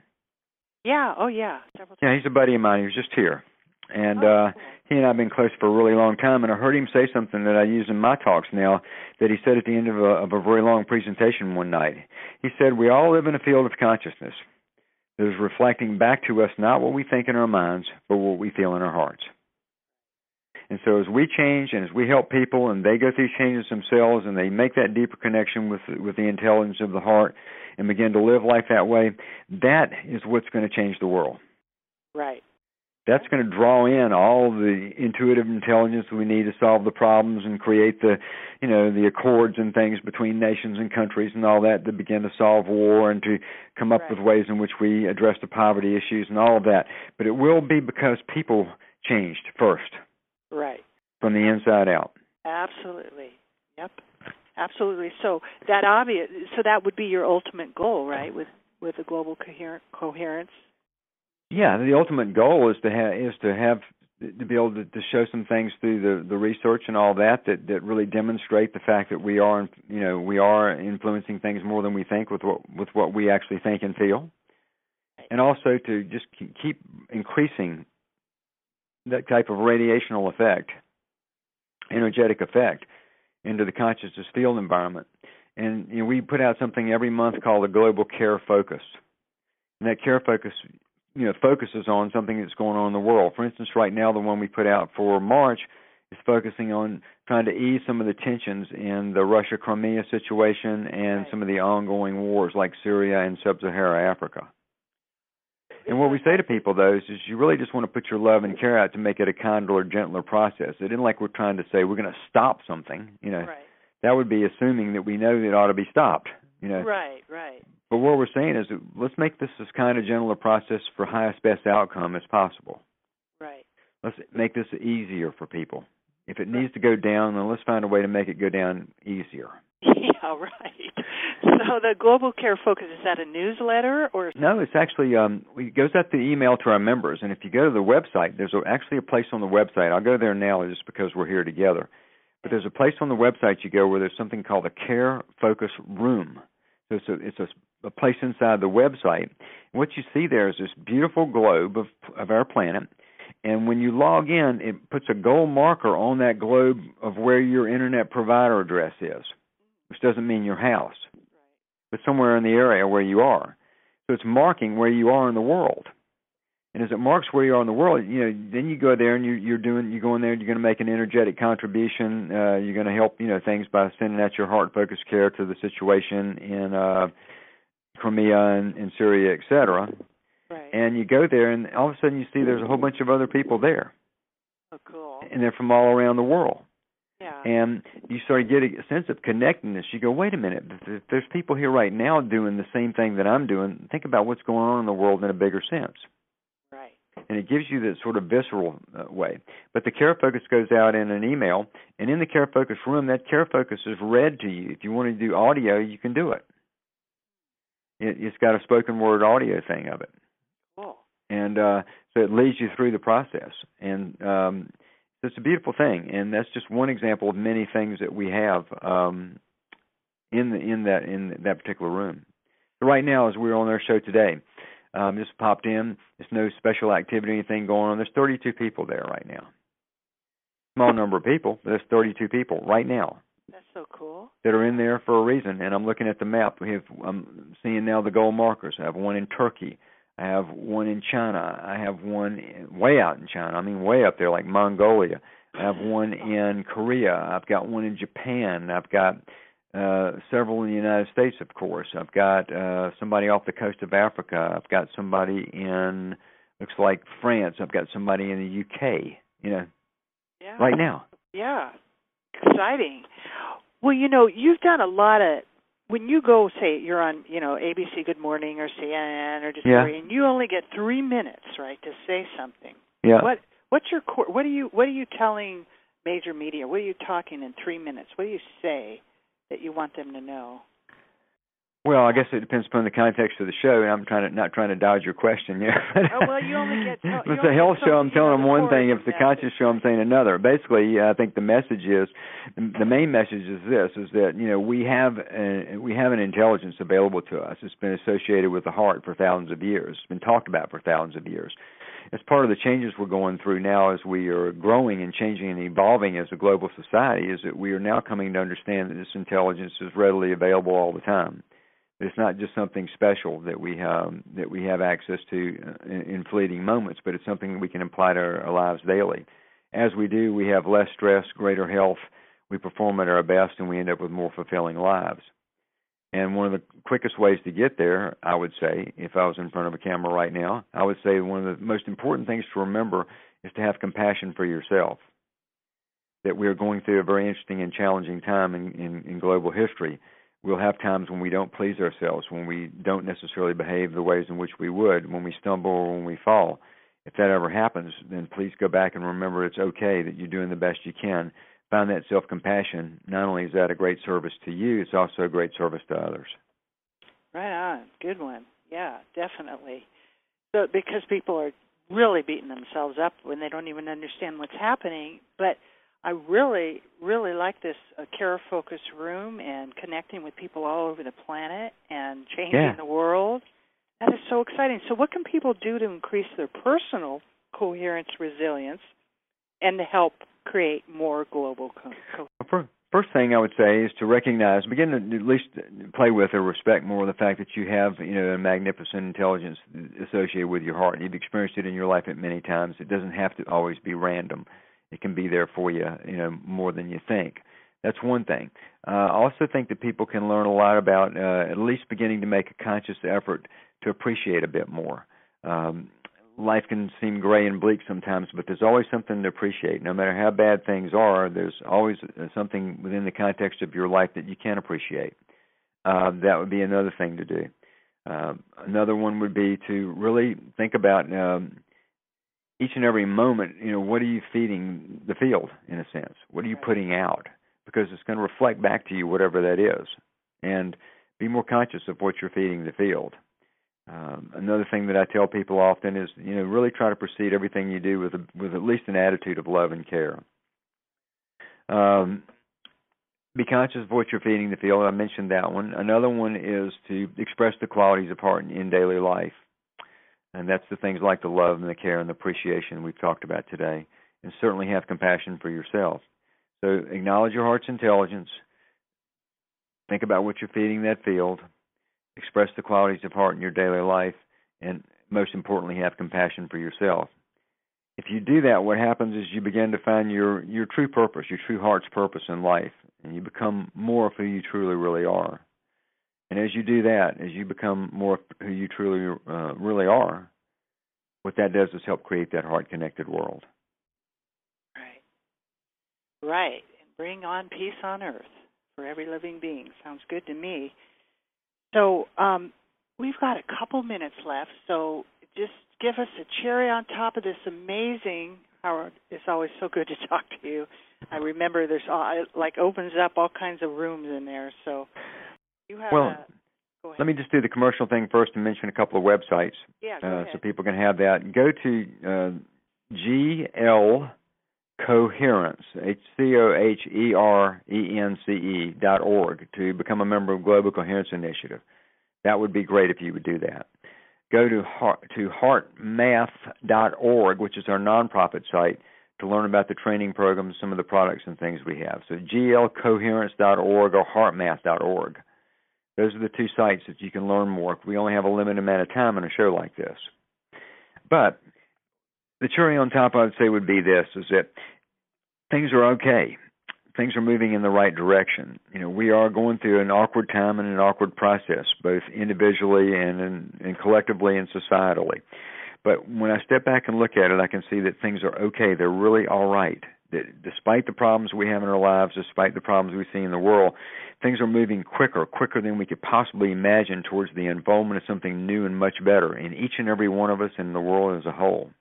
Yeah. Oh, yeah. Yeah, he's a buddy of mine. He was just here and oh, uh he and I've been close for a really long time and I heard him say something that I use in my talks now that he said at the end of a of a very long presentation one night. He said we all live in a field of consciousness that is reflecting back to us not what we think in our minds, but what we feel in our hearts. And so as we change and as we help people and they go through changes themselves and they make that deeper connection with with the intelligence of the heart and begin to live life that way, that is what's going to change the world. Right. That's going to draw in all the intuitive intelligence we need to solve the problems and create the you know the accords and things between nations and countries and all that to begin to solve war and to come up right. with ways in which we address the poverty issues and all of that. But it will be because people changed first. Right. From the inside out. Absolutely. Yep. Absolutely. So that obvious so that would be your ultimate goal right with with the global coherent coherence yeah, the ultimate goal is to have is to have to be able to, to show some things through the the research and all that that that really demonstrate the fact that we are you know we are influencing things more than we think with what with what we actually think and feel, and also to just keep increasing that type of radiational effect, energetic effect, into the consciousness field environment. And you know, we put out something every month called the Global Care Focus. And that care focus you know focuses on something that's going on in the world. For instance, right now the one we put out for March is focusing on trying to ease some of the tensions in the Russia Crimea situation and right. some of the ongoing wars like Syria and sub-Saharan Africa. And what we say to people though is, is you really just want to put your love and care out to make it a kinder, gentler process. It isn't like we're trying to say we're going to stop something. You know, right. that would be assuming that we know that it ought to be stopped. You know, right, right. But what we're saying is, let's make this as kind of gentle a process for highest best outcome as possible. Right. Let's make this easier for people. If it needs to go down, then let's find a way to make it go down easier. Yeah, right. So the Global Care Focus is that a newsletter or? No, it's actually um, it goes out the email to our members, and if you go to the website, there's actually a place on the website. I'll go there now just because we're here together. But there's a place on the website you go where there's something called a Care Focus Room. So it's a, it's a a place inside the website. And what you see there is this beautiful globe of of our planet. And when you log in, it puts a gold marker on that globe of where your internet provider address is, which doesn't mean your house, but somewhere in the area where you are. So it's marking where you are in the world. And as it marks where you are in the world, you know, then you go there and you, you're doing, you go in there, and you're going to make an energetic contribution. Uh, you're going to help, you know, things by sending out your heart focused care to the situation in uh, Crimea and, and Syria, etc. Right. And you go there, and all of a sudden you see there's a whole bunch of other people there. Oh, cool. And they're from all around the world. Yeah. And you sort of get a sense of connectedness. You go, wait a minute, if there's people here right now doing the same thing that I'm doing, think about what's going on in the world in a bigger sense. And it gives you that sort of visceral uh, way. But the care focus goes out in an email, and in the care focus room, that care focus is read to you. If you want to do audio, you can do it. It, it's got a spoken word audio thing of it. Cool. And uh, so it leads you through the process, and um, it's a beautiful thing. And that's just one example of many things that we have um, in the in that in that particular room. So right now, as we're on our show today, um, just popped in. There's no special activity, anything going on. There's 32 people there right now. Small number of people, but there's 32 people right now. That's so cool. That are in there for a reason. And I'm looking at the map. We have I'm seeing now the gold markers. I have one in Turkey. I have one in China. I have one way out in China. I mean, way up there, like Mongolia. I have one in Korea. I've got one in Japan. I've got uh, several in the United States, of course. I've got uh, somebody off the coast of Africa. I've got somebody in looks like France. I've got somebody in the UK. You know, yeah. right now. Yeah, exciting. Well, you know, you've done a lot of when you go say you're on you know ABC Good Morning or CNN or Discovery, yeah. and you only get three minutes right to say something. Yeah. What what's your core? What are you what are you telling major media? What are you talking in three minutes? What do you say that you want them to know? Well, I guess it depends upon the context of the show, and I'm trying to not trying to dodge your question. Yeah. oh well, you only get. if it's a health show, I'm telling them one thing. If it's a conscious show, I'm saying another. Basically, I think the message is the main message is this: is that you know we have a, we have an intelligence available to us. It's been associated with the heart for thousands of years. It's been talked about for thousands of years. As part of the changes we're going through now, as we are growing and changing and evolving as a global society, is that we are now coming to understand that this intelligence is readily available all the time. It's not just something special that we have that we have access to in, in fleeting moments, but it's something that we can apply to our, our lives daily. As we do, we have less stress, greater health, we perform at our best, and we end up with more fulfilling lives. And one of the quickest ways to get there, I would say, if I was in front of a camera right now, I would say one of the most important things to remember is to have compassion for yourself. That we are going through a very interesting and challenging time in, in, in global history. We'll have times when we don't please ourselves, when we don't necessarily behave the ways in which we would, when we stumble or when we fall. If that ever happens, then please go back and remember it's okay that you're doing the best you can. Find that self compassion. Not only is that a great service to you, it's also a great service to others. Right on. Good one. Yeah, definitely. So because people are really beating themselves up when they don't even understand what's happening, but I really, really like this uh, care focused room and connecting with people all over the planet and changing yeah. the world. That is so exciting. So, what can people do to increase their personal coherence, resilience, and to help create more global coherence? First thing I would say is to recognize, begin to at least play with or respect more the fact that you have, you know, a magnificent intelligence associated with your heart. You've experienced it in your life at many times. It doesn't have to always be random. It can be there for you, you know, more than you think. That's one thing. Uh, I also think that people can learn a lot about uh, at least beginning to make a conscious effort to appreciate a bit more. Um, life can seem gray and bleak sometimes, but there's always something to appreciate. No matter how bad things are, there's always uh, something within the context of your life that you can appreciate. Uh, that would be another thing to do. Uh, another one would be to really think about um, each and every moment. You know, what are you feeding the field in a sense? What are you putting out? Because it's going to reflect back to you whatever that is, and be more conscious of what you're feeding the field. Um, another thing that I tell people often is, you know, really try to proceed everything you do with a, with at least an attitude of love and care. Um, be conscious of what you're feeding the field. I mentioned that one. Another one is to express the qualities of heart in, in daily life, and that's the things like the love and the care and the appreciation we've talked about today. And certainly have compassion for yourself. So acknowledge your heart's intelligence. Think about what you're feeding that field express the qualities of heart in your daily life, and most importantly, have compassion for yourself. If you do that, what happens is you begin to find your your true purpose, your true heart's purpose in life, and you become more of who you truly really are. And as you do that, as you become more of who you truly uh, really are, what that does is help create that heart connected world. Right. Right. And bring on peace on earth for every living being. Sounds good to me. So um, we've got a couple minutes left. So just give us a cherry on top of this amazing. Howard, it's always so good to talk to you. I remember there's all, it like opens up all kinds of rooms in there. So you have. Well, a, let me just do the commercial thing first and mention a couple of websites. Yeah, uh, so people can have that. Go to uh, GL Coherence, H C O H E R E N C E dot org to become a member of Global Coherence Initiative. That would be great if you would do that. Go to heart, to heartmath.org, which is our nonprofit site, to learn about the training programs, some of the products and things we have. So glcoherence.org or heartmath.org. Those are the two sites that you can learn more. We only have a limited amount of time in a show like this. But the cherry on top, I would say, would be this: is that things are okay. Things are moving in the right direction. You know, we are going through an awkward time and an awkward process, both individually and in, and collectively and societally. But when I step back and look at it, I can see that things are okay. They're really all right. That despite the problems we have in our lives, despite the problems we see in the world, things are moving quicker, quicker than we could possibly imagine towards the involvement of something new and much better in each and every one of us in the world as a whole.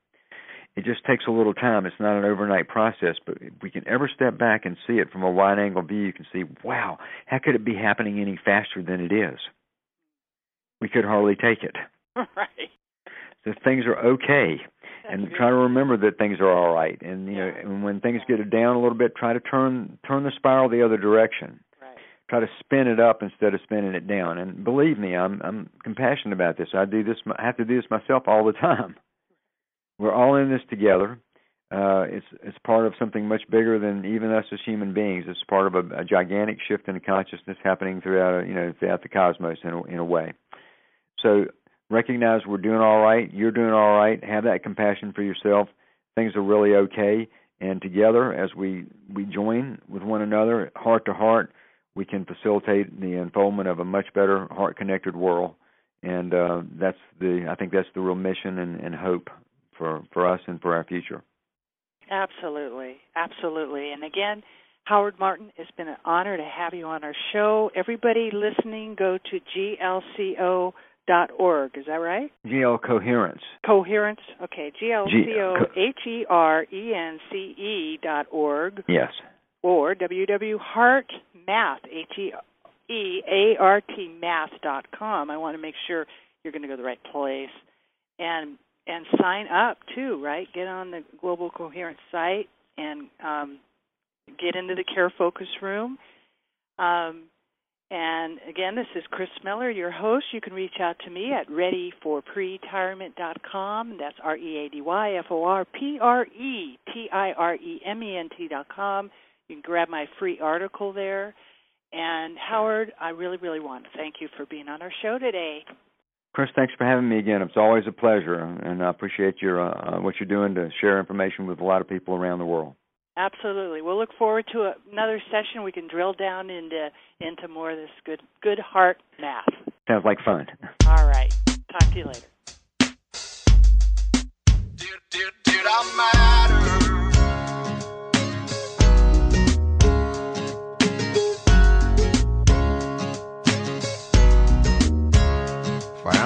It just takes a little time. It's not an overnight process, but if we can ever step back and see it from a wide angle view, you can see, wow, how could it be happening any faster than it is? We could hardly take it. Right. So things are okay. And try to remember that things are all right. And you know, and when things get down a little bit, try to turn turn the spiral the other direction. Right. Try to spin it up instead of spinning it down. And believe me, I'm I'm compassionate about this. I do this. I have to do this myself all the time we're all in this together. Uh, it's it's part of something much bigger than even us as human beings. It's part of a, a gigantic shift in consciousness happening throughout you know throughout the cosmos in a, in a way. So recognize we're doing all right. You're doing all right. Have that compassion for yourself. Things are really okay. And together, as we we join with one another, heart to heart, we can facilitate the unfoldment of a much better heart connected world. And uh, that's the I think that's the real mission and, and hope for for us and for our future. Absolutely, absolutely. And again, Howard Martin, it's been an honor to have you on our show. Everybody listening, go to glco dot org. Is that right? GL Coherence. Coherence. Okay. G L C O H E R E N C E dot org. Yes. Or www.heartmath H E E A R T math dot com. I want to make sure you're going to go to the right place. And and sign up too, right? Get on the Global Coherence site and um, get into the Care Focus room. Um, and again, this is Chris Miller, your host. You can reach out to me at readyforpretirement.com. That's R E A D Y F O R P R E T I R E M E N T.com. You can grab my free article there. And Howard, I really, really want to thank you for being on our show today. Chris, thanks for having me again. It's always a pleasure, and I appreciate your uh, what you're doing to share information with a lot of people around the world. Absolutely. We'll look forward to a, another session. We can drill down into into more of this good good heart math. Sounds like fun. All right. Talk to you later. Did, did, did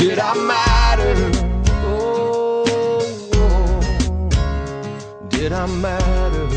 Did I matter? Oh, oh. did I matter?